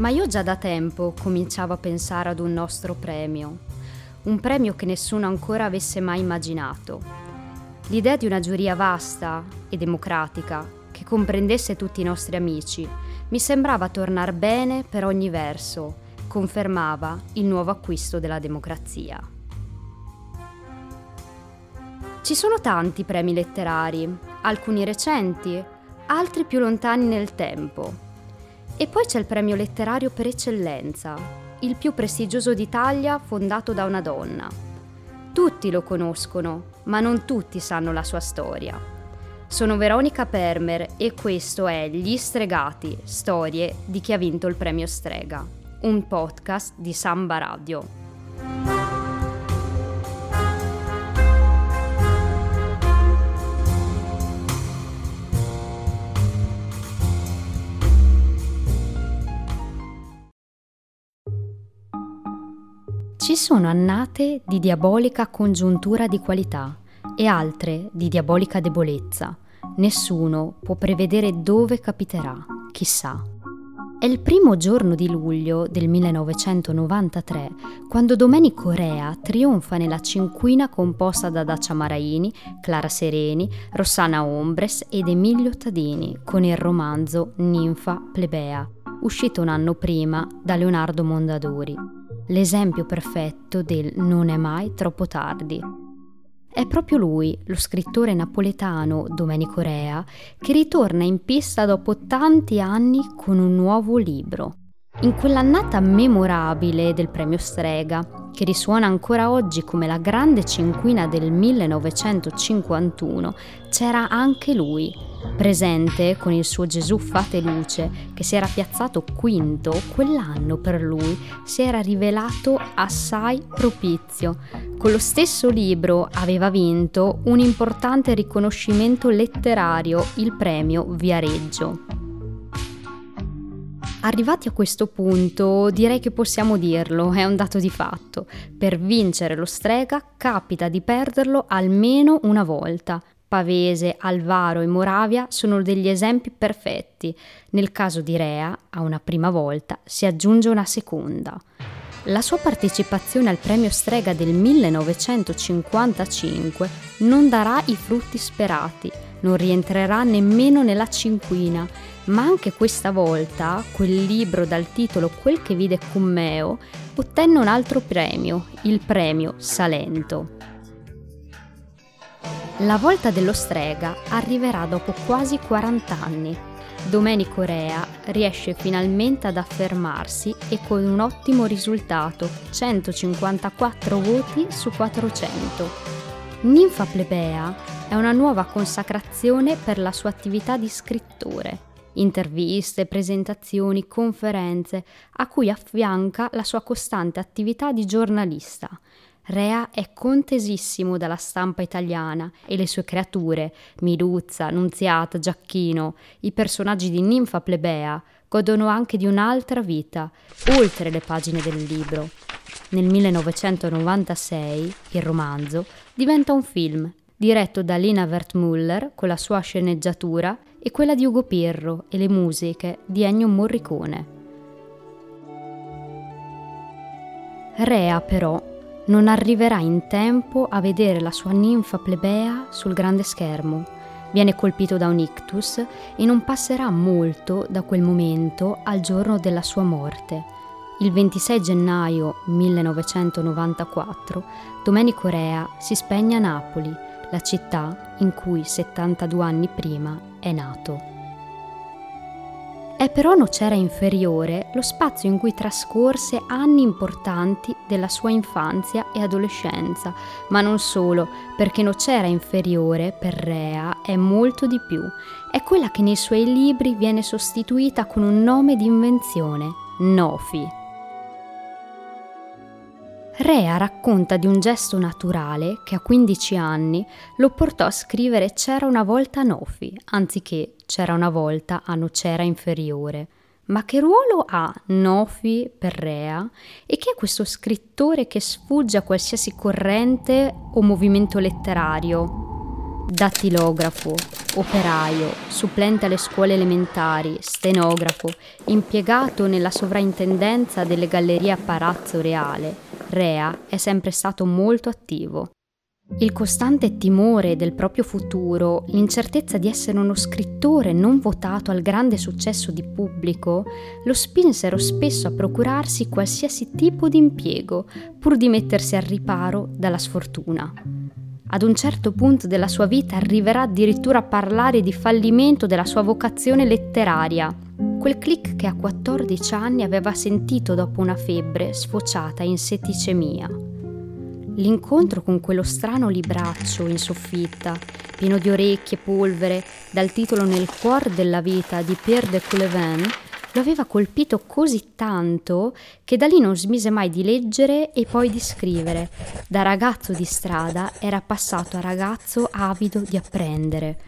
Ma io già da tempo cominciavo a pensare ad un nostro premio, un premio che nessuno ancora avesse mai immaginato. L'idea di una giuria vasta e democratica che comprendesse tutti i nostri amici mi sembrava tornar bene per ogni verso, confermava il nuovo acquisto della democrazia. Ci sono tanti premi letterari, alcuni recenti, altri più lontani nel tempo e poi c'è il premio letterario per eccellenza, il più prestigioso d'Italia fondato da una donna. Tutti lo conoscono, ma non tutti sanno la sua storia. Sono Veronica Permer e questo è Gli Stregati, storie di chi ha vinto il premio Strega, un podcast di Samba Radio. Sono annate di diabolica congiuntura di qualità e altre di diabolica debolezza. Nessuno può prevedere dove capiterà, chissà. È il primo giorno di luglio del 1993 quando Domenico Rea trionfa nella cinquina composta da Dacia Maraini, Clara Sereni, Rossana Ombres ed Emilio Tadini con il romanzo Ninfa Plebea, uscito un anno prima da Leonardo Mondadori l'esempio perfetto del non è mai troppo tardi. È proprio lui, lo scrittore napoletano Domenico Rea, che ritorna in pista dopo tanti anni con un nuovo libro. In quell'annata memorabile del premio Strega, che risuona ancora oggi come la grande cinquina del 1951, c'era anche lui, presente con il suo Gesù fate luce, che si era piazzato quinto, quell'anno per lui si era rivelato assai propizio. Con lo stesso libro aveva vinto un importante riconoscimento letterario, il premio Viareggio. Arrivati a questo punto direi che possiamo dirlo, è un dato di fatto. Per vincere lo strega capita di perderlo almeno una volta. Pavese, Alvaro e Moravia sono degli esempi perfetti. Nel caso di Rea, a una prima volta si aggiunge una seconda. La sua partecipazione al premio Strega del 1955 non darà i frutti sperati, non rientrerà nemmeno nella cinquina ma anche questa volta quel libro dal titolo Quel che vide Cummeo ottenne un altro premio, il premio Salento. La volta dello strega arriverà dopo quasi 40 anni. Domenico Rea riesce finalmente ad affermarsi e con un ottimo risultato, 154 voti su 400. Ninfa plebea è una nuova consacrazione per la sua attività di scrittore interviste, presentazioni, conferenze, a cui affianca la sua costante attività di giornalista. Rea è contesissimo dalla stampa italiana e le sue creature, Miluzza, Nunziata, Giacchino, i personaggi di Ninfa Plebea, godono anche di un'altra vita, oltre le pagine del libro. Nel 1996 il romanzo diventa un film diretto da Lina Wertmuller con la sua sceneggiatura e quella di Ugo Pirro e le musiche di Ennio Morricone. Rea però non arriverà in tempo a vedere la sua ninfa plebea sul grande schermo. Viene colpito da un ictus e non passerà molto da quel momento al giorno della sua morte. Il 26 gennaio 1994 Domenico Rea si spegne a Napoli, la città in cui 72 anni prima è nato. È però Nocera inferiore lo spazio in cui trascorse anni importanti della sua infanzia e adolescenza, ma non solo, perché Nocera inferiore per Rea è molto di più. È quella che nei suoi libri viene sostituita con un nome di invenzione, Nofi. Rea racconta di un gesto naturale che a 15 anni lo portò a scrivere C'era una volta Nofi, anziché C'era una volta a Nocera inferiore. Ma che ruolo ha Nofi per Rea? E chi è questo scrittore che sfugge a qualsiasi corrente o movimento letterario? Dattilografo, operaio, supplente alle scuole elementari, stenografo, impiegato nella sovrintendenza delle gallerie a Palazzo Reale, Rea è sempre stato molto attivo. Il costante timore del proprio futuro, l'incertezza di essere uno scrittore non votato al grande successo di pubblico, lo spinsero spesso a procurarsi qualsiasi tipo di impiego, pur di mettersi al riparo dalla sfortuna. Ad un certo punto della sua vita arriverà addirittura a parlare di fallimento della sua vocazione letteraria, quel click che a 14 anni aveva sentito dopo una febbre sfociata in setticemia. L'incontro con quello strano libraccio in soffitta, pieno di orecchie e polvere, dal titolo Nel cuore della vita di Pierre de Coulevin, lo aveva colpito così tanto che da lì non smise mai di leggere e poi di scrivere. Da ragazzo di strada era passato a ragazzo avido di apprendere.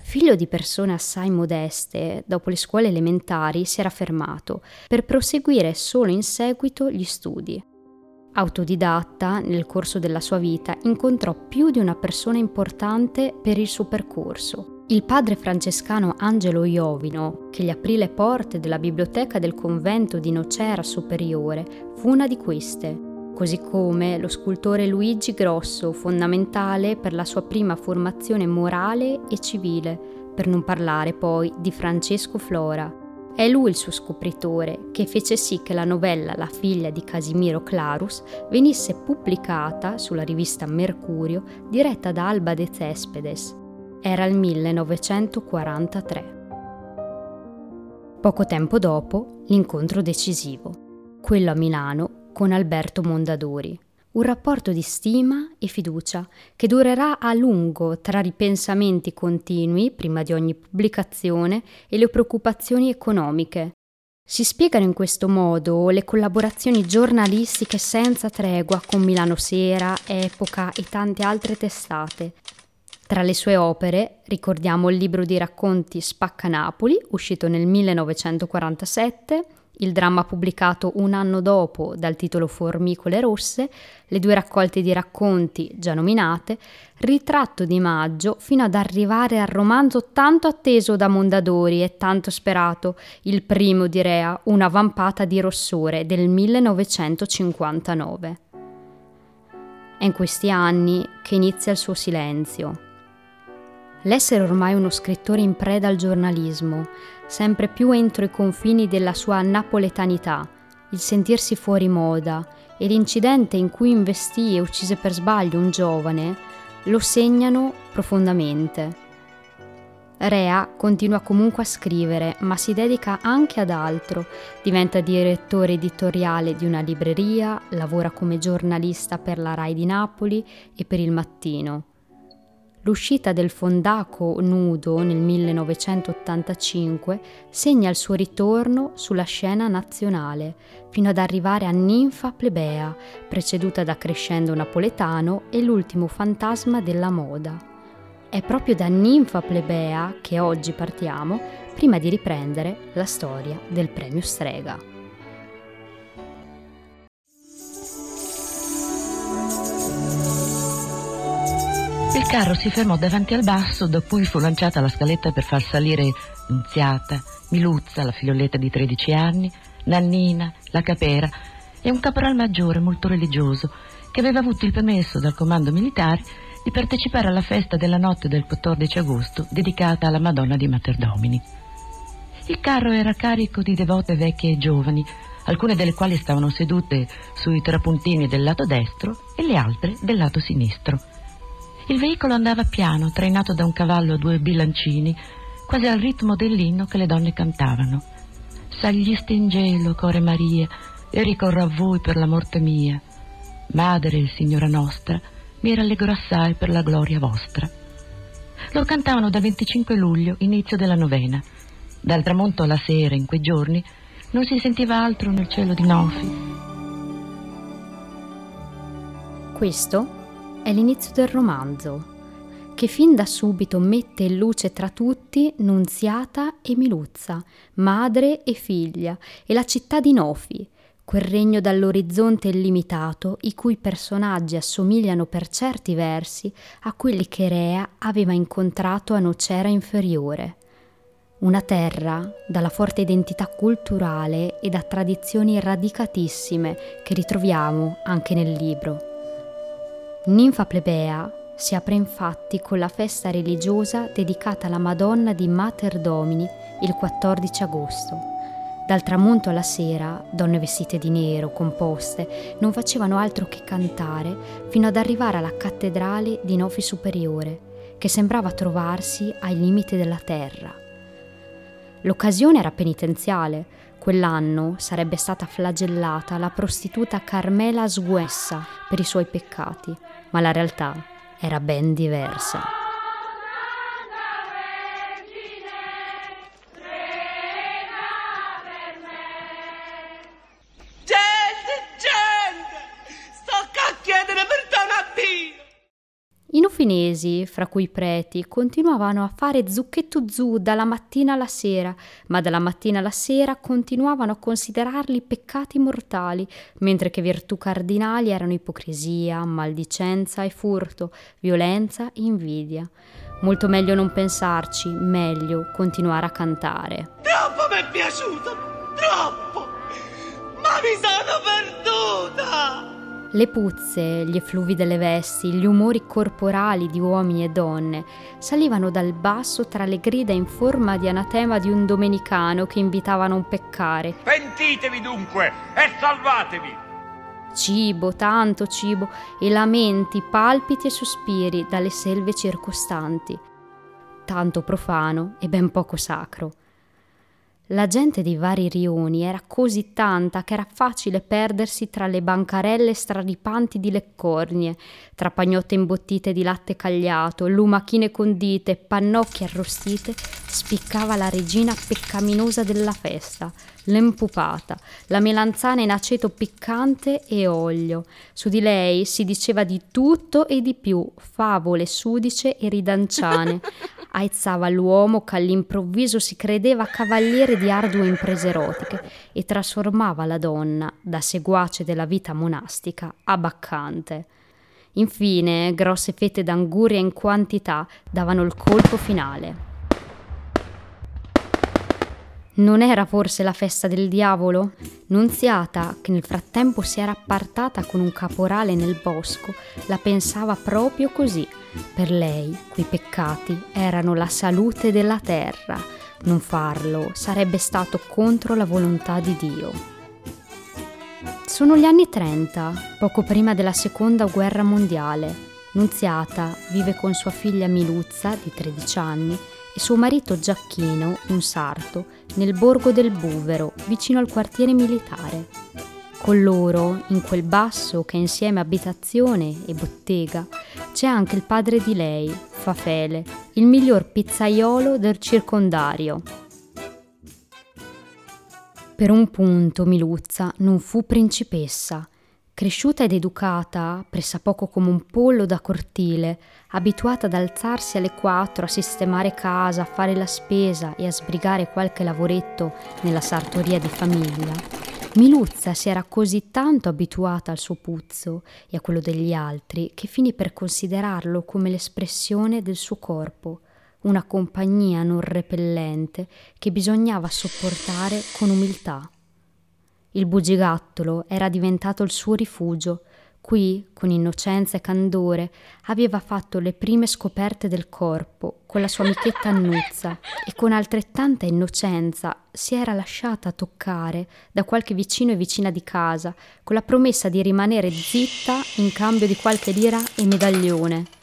Figlio di persone assai modeste, dopo le scuole elementari si era fermato per proseguire solo in seguito gli studi. Autodidatta, nel corso della sua vita incontrò più di una persona importante per il suo percorso. Il padre francescano Angelo Iovino, che gli aprì le porte della biblioteca del convento di Nocera Superiore, fu una di queste, così come lo scultore Luigi Grosso, fondamentale per la sua prima formazione morale e civile, per non parlare poi di Francesco Flora, è lui il suo scopritore che fece sì che la novella La figlia di Casimiro Clarus venisse pubblicata sulla rivista Mercurio diretta da Alba de Cespedes. Era il 1943. Poco tempo dopo, l'incontro decisivo, quello a Milano con Alberto Mondadori un rapporto di stima e fiducia che durerà a lungo tra ripensamenti continui prima di ogni pubblicazione e le preoccupazioni economiche. Si spiegano in questo modo le collaborazioni giornalistiche senza tregua con Milano Sera, Epoca e tante altre testate. Tra le sue opere ricordiamo il libro di racconti Spacca Napoli, uscito nel 1947, il dramma pubblicato un anno dopo dal titolo Formicole rosse, le due raccolte di racconti già nominate, Ritratto di maggio fino ad arrivare al romanzo tanto atteso da Mondadori e tanto sperato, il primo di Rea, Una vampata di rossore del 1959. È in questi anni che inizia il suo silenzio. L'essere ormai uno scrittore in preda al giornalismo, sempre più entro i confini della sua napoletanità, il sentirsi fuori moda e l'incidente in cui investì e uccise per sbaglio un giovane lo segnano profondamente. Rea continua comunque a scrivere, ma si dedica anche ad altro. Diventa direttore editoriale di una libreria, lavora come giornalista per la RAI di Napoli e per il Mattino. L'uscita del fondaco nudo nel 1985 segna il suo ritorno sulla scena nazionale, fino ad arrivare a Ninfa plebea, preceduta da Crescendo napoletano e l'ultimo fantasma della moda. È proprio da Ninfa plebea che oggi partiamo, prima di riprendere la storia del premio Strega. Il carro si fermò davanti al basso, da cui fu lanciata la scaletta per far salire Nunziata, Miluzza, la figlioletta di 13 anni, Nannina, la capera e un caporal maggiore molto religioso che aveva avuto il permesso dal comando militare di partecipare alla festa della notte del 14 agosto dedicata alla Madonna di Materdomini. Il carro era carico di devote vecchie e giovani, alcune delle quali stavano sedute sui trapuntini del lato destro e le altre del lato sinistro. Il veicolo andava piano, trainato da un cavallo a due bilancini, quasi al ritmo dell'inno che le donne cantavano. Sagliiste in gelo, core Maria, e ricorro a voi per la morte mia. Madre, Signora nostra, mi rallegro assai per la gloria vostra. Lo cantavano dal 25 luglio, inizio della novena. Dal tramonto alla sera, in quei giorni, non si sentiva altro nel cielo di Nofi. Questo è l'inizio del romanzo, che fin da subito mette in luce tra tutti Nunziata e Miluzza, madre e figlia, e la città di Nofi, quel regno dall'orizzonte illimitato i cui personaggi assomigliano per certi versi a quelli che Rea aveva incontrato a Nocera inferiore. Una terra dalla forte identità culturale e da tradizioni radicatissime che ritroviamo anche nel libro. Ninfa plebea si apre infatti con la festa religiosa dedicata alla Madonna di Mater Domini il 14 agosto dal tramonto alla sera, donne vestite di nero, composte, non facevano altro che cantare fino ad arrivare alla cattedrale di Nofi Superiore, che sembrava trovarsi ai limiti della terra. L'occasione era penitenziale. Quell'anno sarebbe stata flagellata la prostituta Carmela Sguessa per i suoi peccati, ma la realtà era ben diversa. Nufinesi, fra cui preti, continuavano a fare zucchetto zu dalla mattina alla sera, ma dalla mattina alla sera continuavano a considerarli peccati mortali, mentre che virtù cardinali erano ipocrisia, maldicenza e furto, violenza e invidia. Molto meglio non pensarci, meglio continuare a cantare. Troppo mi è piaciuto, troppo! Ma mi sono perduta! Le puzze, gli effluvi delle vesti, gli umori corporali di uomini e donne salivano dal basso tra le grida in forma di anatema di un domenicano che invitavano a un peccare. Pentitevi dunque e salvatevi! Cibo, tanto cibo, e lamenti, palpiti e sospiri dalle selve circostanti. Tanto profano e ben poco sacro. La gente dei vari rioni era così tanta che era facile perdersi tra le bancarelle straripanti di leccornie, tra pagnotte imbottite di latte cagliato, lumachine condite, pannocchie arrostite, spiccava la regina peccaminosa della festa, l'empupata, la melanzana in aceto piccante e olio. Su di lei si diceva di tutto e di più, favole, sudice e ridanciane. aizzava l'uomo che all'improvviso si credeva cavaliere di ardue imprese erotiche e trasformava la donna, da seguace della vita monastica, a baccante. Infine, grosse fette d'anguria in quantità davano il colpo finale. Non era forse la festa del diavolo? Nunziata, che nel frattempo si era appartata con un caporale nel bosco, la pensava proprio così. Per lei quei peccati erano la salute della terra. Non farlo sarebbe stato contro la volontà di Dio. Sono gli anni 30, poco prima della seconda guerra mondiale. Nunziata vive con sua figlia Miluzza, di 13 anni, e suo marito Giacchino, un sarto, nel borgo del Buvero, vicino al quartiere militare. Con loro, in quel basso che è insieme abitazione e bottega, c'è anche il padre di lei, Fafele, il miglior pizzaiolo del circondario. Per un punto Miluzza non fu principessa, Cresciuta ed educata, pressappoco come un pollo da cortile, abituata ad alzarsi alle quattro, a sistemare casa, a fare la spesa e a sbrigare qualche lavoretto nella sartoria di famiglia, Miluzza si era così tanto abituata al suo puzzo e a quello degli altri che finì per considerarlo come l'espressione del suo corpo, una compagnia non repellente che bisognava sopportare con umiltà. Il bugigattolo era diventato il suo rifugio. Qui, con innocenza e candore, aveva fatto le prime scoperte del corpo con la sua amichetta Annuzza e con altrettanta innocenza si era lasciata toccare da qualche vicino e vicina di casa con la promessa di rimanere zitta in cambio di qualche lira e medaglione.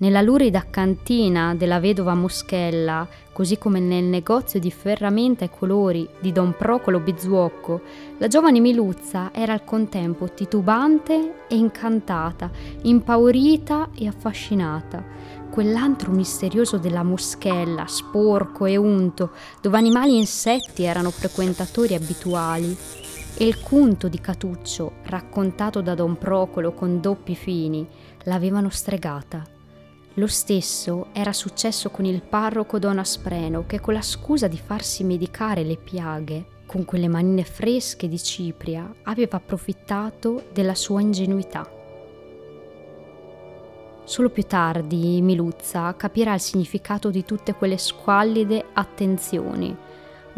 Nella lurida cantina della vedova Moschella, così come nel negozio di ferramenta e colori di Don Procolo Bizzuocco, la giovane Miluzza era al contempo titubante e incantata, impaurita e affascinata. Quell'antro misterioso della Moschella, sporco e unto, dove animali e insetti erano frequentatori abituali, e il cunto di Catuccio, raccontato da Don Procolo con doppi fini, l'avevano stregata. Lo stesso era successo con il parroco Don Aspreno che con la scusa di farsi medicare le piaghe con quelle manine fresche di Cipria, aveva approfittato della sua ingenuità. Solo più tardi Miluzza capirà il significato di tutte quelle squallide attenzioni,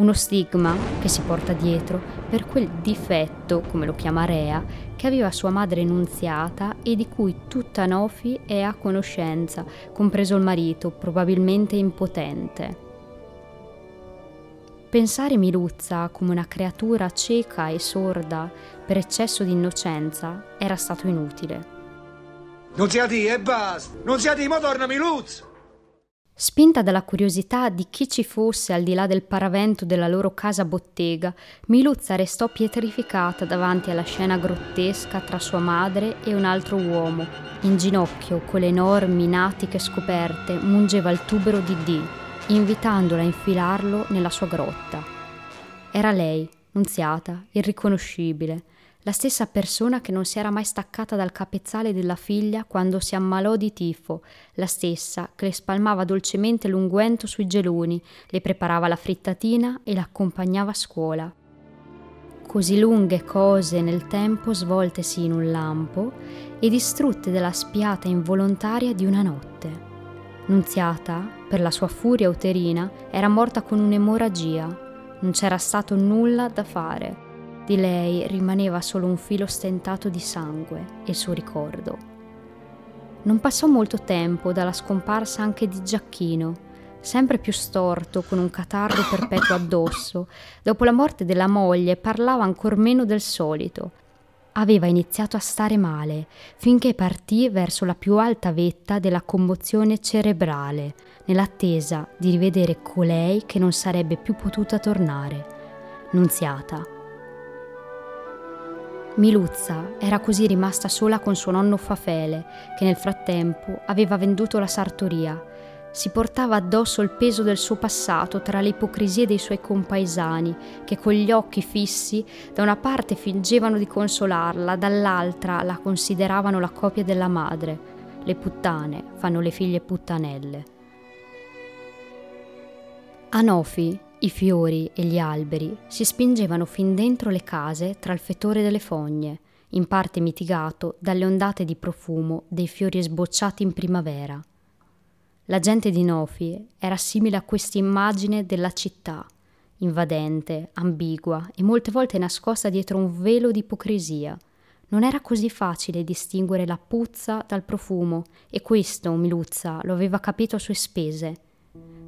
uno stigma che si porta dietro per quel difetto, come lo chiama Rea, che aveva sua madre nunziata e di cui tutta Nofi è a conoscenza, compreso il marito, probabilmente impotente. Pensare Miluzza come una creatura cieca e sorda per eccesso di innocenza era stato inutile. Non Nunziati e basta! Nunziati, ma tornami Luz! Spinta dalla curiosità di chi ci fosse al di là del paravento della loro casa bottega, Miluzza restò pietrificata davanti alla scena grottesca tra sua madre e un altro uomo. In ginocchio, con le enormi natiche scoperte, mungeva il tubero di Dee, invitandola a infilarlo nella sua grotta. Era lei, Nunziata, irriconoscibile, la stessa persona che non si era mai staccata dal capezzale della figlia quando si ammalò di tifo, la stessa che le spalmava dolcemente l'unguento sui geloni, le preparava la frittatina e l'accompagnava a scuola. Così lunghe cose nel tempo svoltesi in un lampo e distrutte dalla spiata involontaria di una notte. Nunziata, per la sua furia uterina, era morta con un'emorragia. Non c'era stato nulla da fare di lei rimaneva solo un filo stentato di sangue e il suo ricordo. Non passò molto tempo dalla scomparsa anche di Giacchino, sempre più storto, con un catarro perpetuo addosso. Dopo la morte della moglie parlava ancor meno del solito. Aveva iniziato a stare male, finché partì verso la più alta vetta della commozione cerebrale, nell'attesa di rivedere colei che non sarebbe più potuta tornare. Nunziata. Miluzza era così rimasta sola con suo nonno Fafele, che nel frattempo aveva venduto la sartoria. Si portava addosso il peso del suo passato tra le ipocrisie dei suoi compaesani, che con gli occhi fissi da una parte fingevano di consolarla, dall'altra la consideravano la copia della madre. Le puttane fanno le figlie puttanelle. Anofi, i fiori e gli alberi si spingevano fin dentro le case tra il fetore delle fogne, in parte mitigato dalle ondate di profumo dei fiori sbocciati in primavera. La gente di Nofi era simile a questa immagine della città, invadente, ambigua e molte volte nascosta dietro un velo di ipocrisia. Non era così facile distinguere la puzza dal profumo e questo Miluzza lo aveva capito a sue spese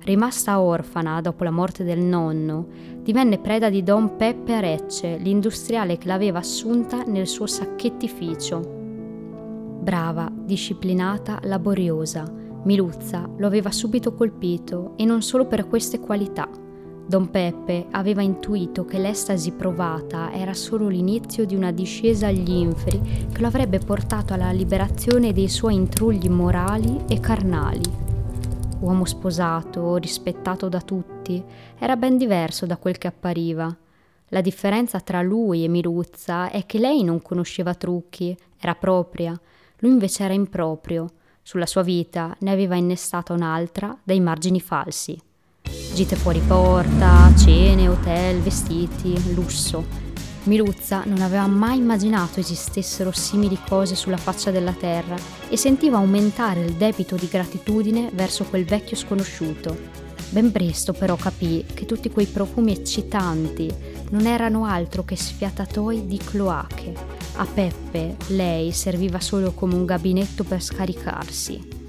Rimasta orfana dopo la morte del nonno, divenne preda di Don Peppe Arecce, l'industriale che l'aveva assunta nel suo sacchettificio. Brava, disciplinata, laboriosa, Miluzza lo aveva subito colpito e non solo per queste qualità. Don Peppe aveva intuito che l'estasi provata era solo l'inizio di una discesa agli inferi che lo avrebbe portato alla liberazione dei suoi intrugli morali e carnali uomo sposato, rispettato da tutti, era ben diverso da quel che appariva. La differenza tra lui e Miruzza è che lei non conosceva trucchi, era propria, lui invece era improprio. Sulla sua vita ne aveva innestata un'altra dai margini falsi. Gite fuori porta, cene, hotel, vestiti, lusso. Miluzza non aveva mai immaginato esistessero simili cose sulla faccia della terra e sentiva aumentare il debito di gratitudine verso quel vecchio sconosciuto. Ben presto però capì che tutti quei profumi eccitanti non erano altro che sfiatatoi di cloache. A Peppe lei serviva solo come un gabinetto per scaricarsi.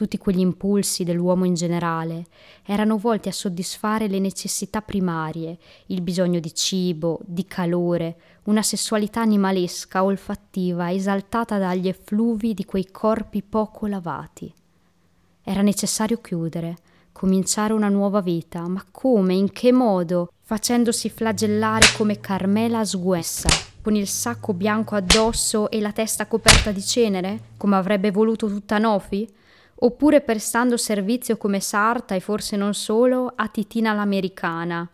Tutti quegli impulsi dell'uomo in generale, erano volti a soddisfare le necessità primarie, il bisogno di cibo, di calore, una sessualità animalesca, olfattiva, esaltata dagli effluvi di quei corpi poco lavati. Era necessario chiudere, cominciare una nuova vita, ma come, in che modo? Facendosi flagellare come Carmela Sguessa, con il sacco bianco addosso e la testa coperta di cenere, come avrebbe voluto tutta Nofi? Oppure prestando servizio come sarta e forse non solo a Titina l'americana.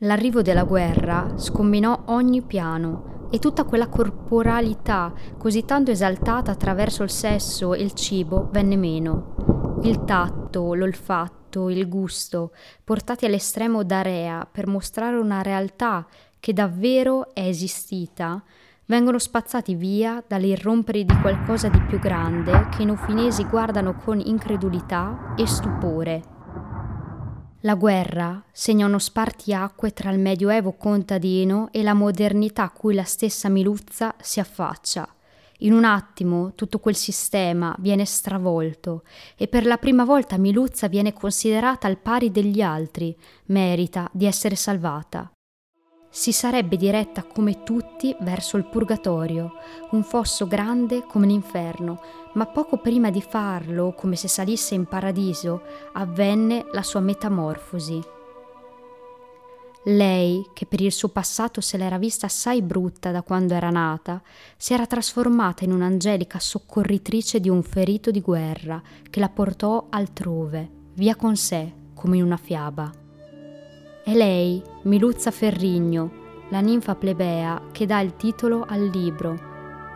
L'arrivo della guerra scombinò ogni piano e tutta quella corporalità così tanto esaltata attraverso il sesso e il cibo venne meno. Il tatto, l'olfatto, il gusto, portati all'estremo da Rea per mostrare una realtà che davvero è esistita, vengono spazzati via dall'irrompere di qualcosa di più grande che i nufinesi guardano con incredulità e stupore. La guerra segna uno spartiacque tra il medioevo contadino e la modernità a cui la stessa Miluzza si affaccia. In un attimo tutto quel sistema viene stravolto e per la prima volta Miluzza viene considerata al pari degli altri, merita di essere salvata si sarebbe diretta come tutti verso il purgatorio, un fosso grande come l'inferno, ma poco prima di farlo, come se salisse in paradiso, avvenne la sua metamorfosi. Lei, che per il suo passato se l'era vista assai brutta da quando era nata, si era trasformata in un'angelica soccorritrice di un ferito di guerra che la portò altrove, via con sé, come in una fiaba. È lei, Miluzza Ferrigno, la ninfa plebea che dà il titolo al libro,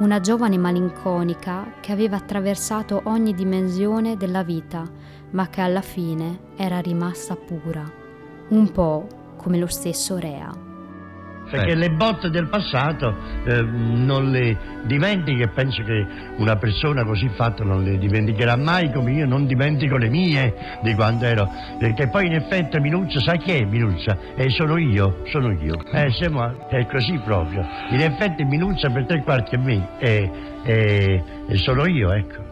una giovane malinconica che aveva attraversato ogni dimensione della vita, ma che alla fine era rimasta pura, un po' come lo stesso Rea perché le botte del passato eh, non le dimentichi e penso che una persona così fatta non le dimenticherà mai come io non dimentico le mie di quando ero. Perché poi in effetti Minuzza sa chi è Minuzza? E eh, sono io sono io. Eh, siamo, è così proprio. In effetti Minuzza per tre quarti e me e sono io ecco.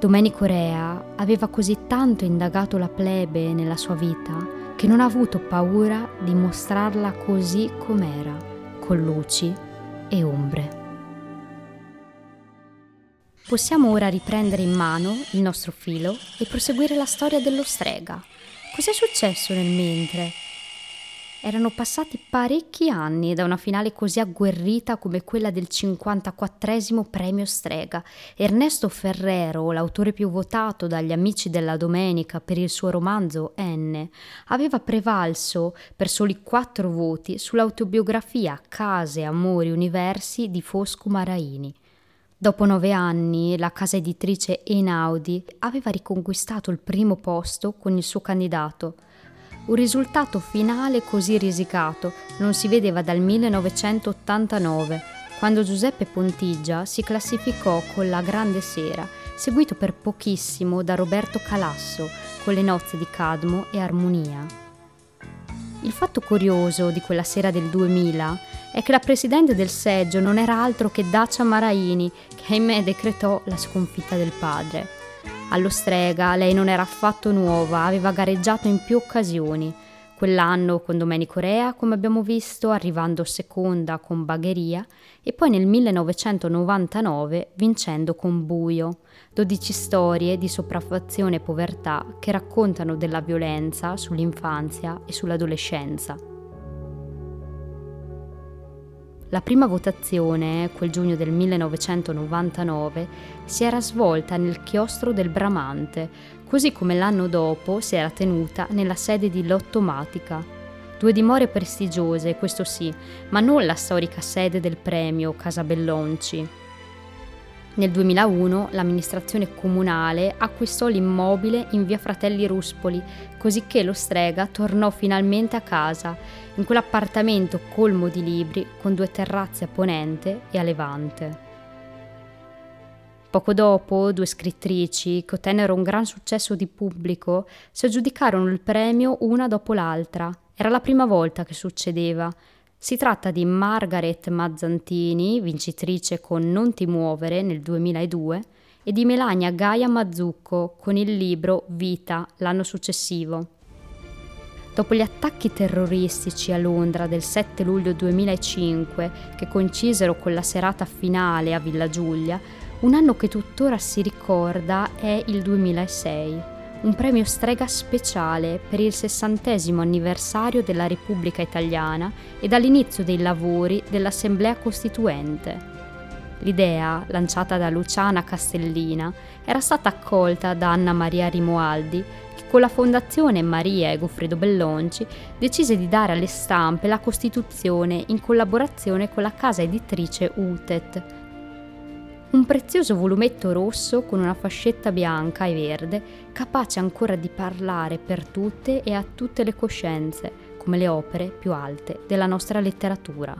Domenico Rea aveva così tanto indagato la plebe nella sua vita che non ha avuto paura di mostrarla così com'era, con luci e ombre. Possiamo ora riprendere in mano il nostro filo e proseguire la storia dello strega. Cos'è successo nel mentre? Erano passati parecchi anni da una finale così agguerrita come quella del 54 premio Strega. Ernesto Ferrero, l'autore più votato dagli amici della domenica per il suo romanzo N, aveva prevalso per soli quattro voti sull'autobiografia Case, Amori, Universi di Fosco Maraini. Dopo nove anni, la casa editrice Einaudi aveva riconquistato il primo posto con il suo candidato – un risultato finale così risicato non si vedeva dal 1989, quando Giuseppe Pontigia si classificò con La Grande Sera, seguito per pochissimo da Roberto Calasso con Le nozze di Cadmo e Armonia. Il fatto curioso di quella sera del 2000 è che la presidente del seggio non era altro che Dacia Maraini, che ahimè decretò la sconfitta del padre. Allo strega lei non era affatto nuova, aveva gareggiato in più occasioni. Quell'anno con Domenico Rea, come abbiamo visto, arrivando seconda con Bagheria e poi nel 1999 vincendo con Buio. 12 storie di sopraffazione e povertà che raccontano della violenza sull'infanzia e sull'adolescenza. La prima votazione, quel giugno del 1999, si era svolta nel chiostro del Bramante, così come l'anno dopo si era tenuta nella sede di Lottomatica. Due dimore prestigiose, questo sì, ma non la storica sede del premio Casa Bellonci. Nel 2001 l'amministrazione comunale acquistò l'immobile in via Fratelli Ruspoli, così che lo strega tornò finalmente a casa in quell'appartamento colmo di libri con due terrazze a ponente e a levante. Poco dopo, due scrittrici, che ottennero un gran successo di pubblico, si aggiudicarono il premio una dopo l'altra. Era la prima volta che succedeva. Si tratta di Margaret Mazzantini, vincitrice con Non ti muovere nel 2002, e di Melania Gaia Mazzucco con il libro Vita l'anno successivo. Dopo gli attacchi terroristici a Londra del 7 luglio 2005, che coincisero con la serata finale a Villa Giulia, un anno che tuttora si ricorda è il 2006, un premio strega speciale per il sessantesimo anniversario della Repubblica Italiana e dall'inizio dei lavori dell'Assemblea Costituente. L'idea, lanciata da Luciana Castellina, era stata accolta da Anna Maria Rimoaldi con la fondazione Maria e Goffredo Bellonci decise di dare alle stampe la Costituzione in collaborazione con la casa editrice UTET. Un prezioso volumetto rosso con una fascetta bianca e verde, capace ancora di parlare per tutte e a tutte le coscienze, come le opere più alte della nostra letteratura.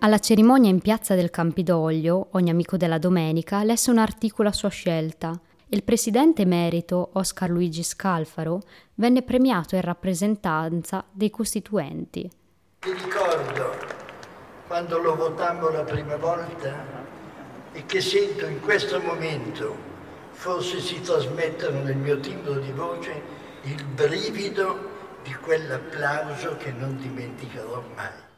Alla cerimonia in piazza del Campidoglio, ogni amico della domenica lesse un articolo a sua scelta il presidente emerito Oscar Luigi Scalfaro venne premiato in rappresentanza dei costituenti. Mi ricordo quando lo votammo la prima volta e che sento in questo momento, forse si trasmettono nel mio timbro di voce, il brivido di quell'applauso che non dimenticherò mai.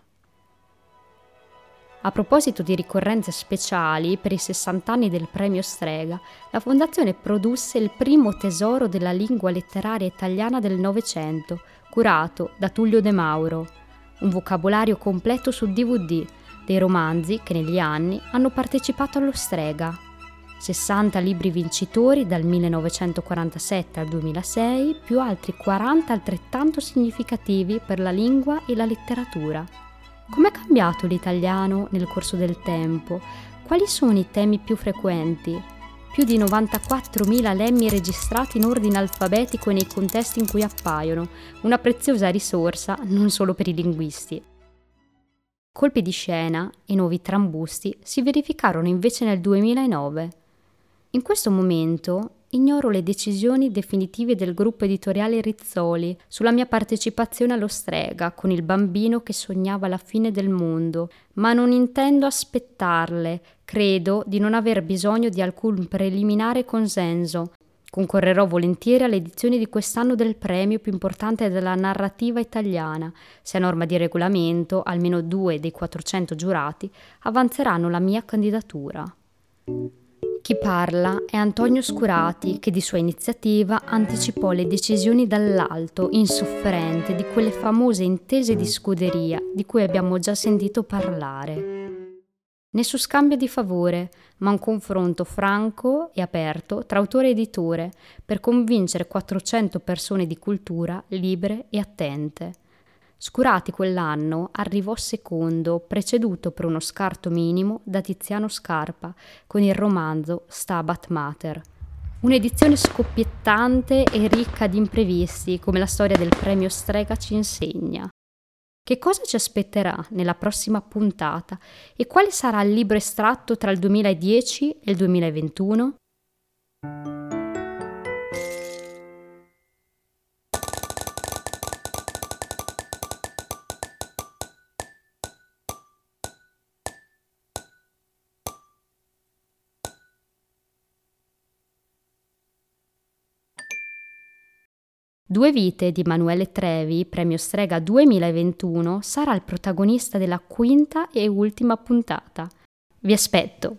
A proposito di ricorrenze speciali per i 60 anni del premio Strega, la Fondazione produsse il primo tesoro della lingua letteraria italiana del Novecento, curato da Tullio De Mauro. Un vocabolario completo su DVD dei romanzi che negli anni hanno partecipato allo Strega. 60 libri vincitori dal 1947 al 2006, più altri 40 altrettanto significativi per la lingua e la letteratura. Com'è cambiato l'italiano nel corso del tempo? Quali sono i temi più frequenti? Più di 94.000 lemmi registrati in ordine alfabetico e nei contesti in cui appaiono, una preziosa risorsa non solo per i linguisti. Colpi di scena e nuovi trambusti si verificarono invece nel 2009. In questo momento ignoro le decisioni definitive del gruppo editoriale Rizzoli sulla mia partecipazione allo Strega con il bambino che sognava la fine del mondo, ma non intendo aspettarle, credo di non aver bisogno di alcun preliminare consenso. Concorrerò volentieri alle edizioni di quest'anno del premio più importante della narrativa italiana. Se a norma di regolamento almeno due dei 400 giurati avanzeranno la mia candidatura. Chi parla è Antonio Scurati, che di sua iniziativa anticipò le decisioni dall'alto, insofferente, di quelle famose intese di scuderia di cui abbiamo già sentito parlare. Nessun scambio di favore, ma un confronto franco e aperto tra autore e editore per convincere 400 persone di cultura libere e attente. Scurati quell'anno arrivò secondo, preceduto per uno scarto minimo da Tiziano Scarpa con il romanzo Stabat Mater. Un'edizione scoppiettante e ricca di imprevisti, come la storia del premio Strega ci insegna. Che cosa ci aspetterà nella prossima puntata e quale sarà il libro estratto tra il 2010 e il 2021? Due vite di Emanuele Trevi, premio Strega 2021, sarà il protagonista della quinta e ultima puntata. Vi aspetto!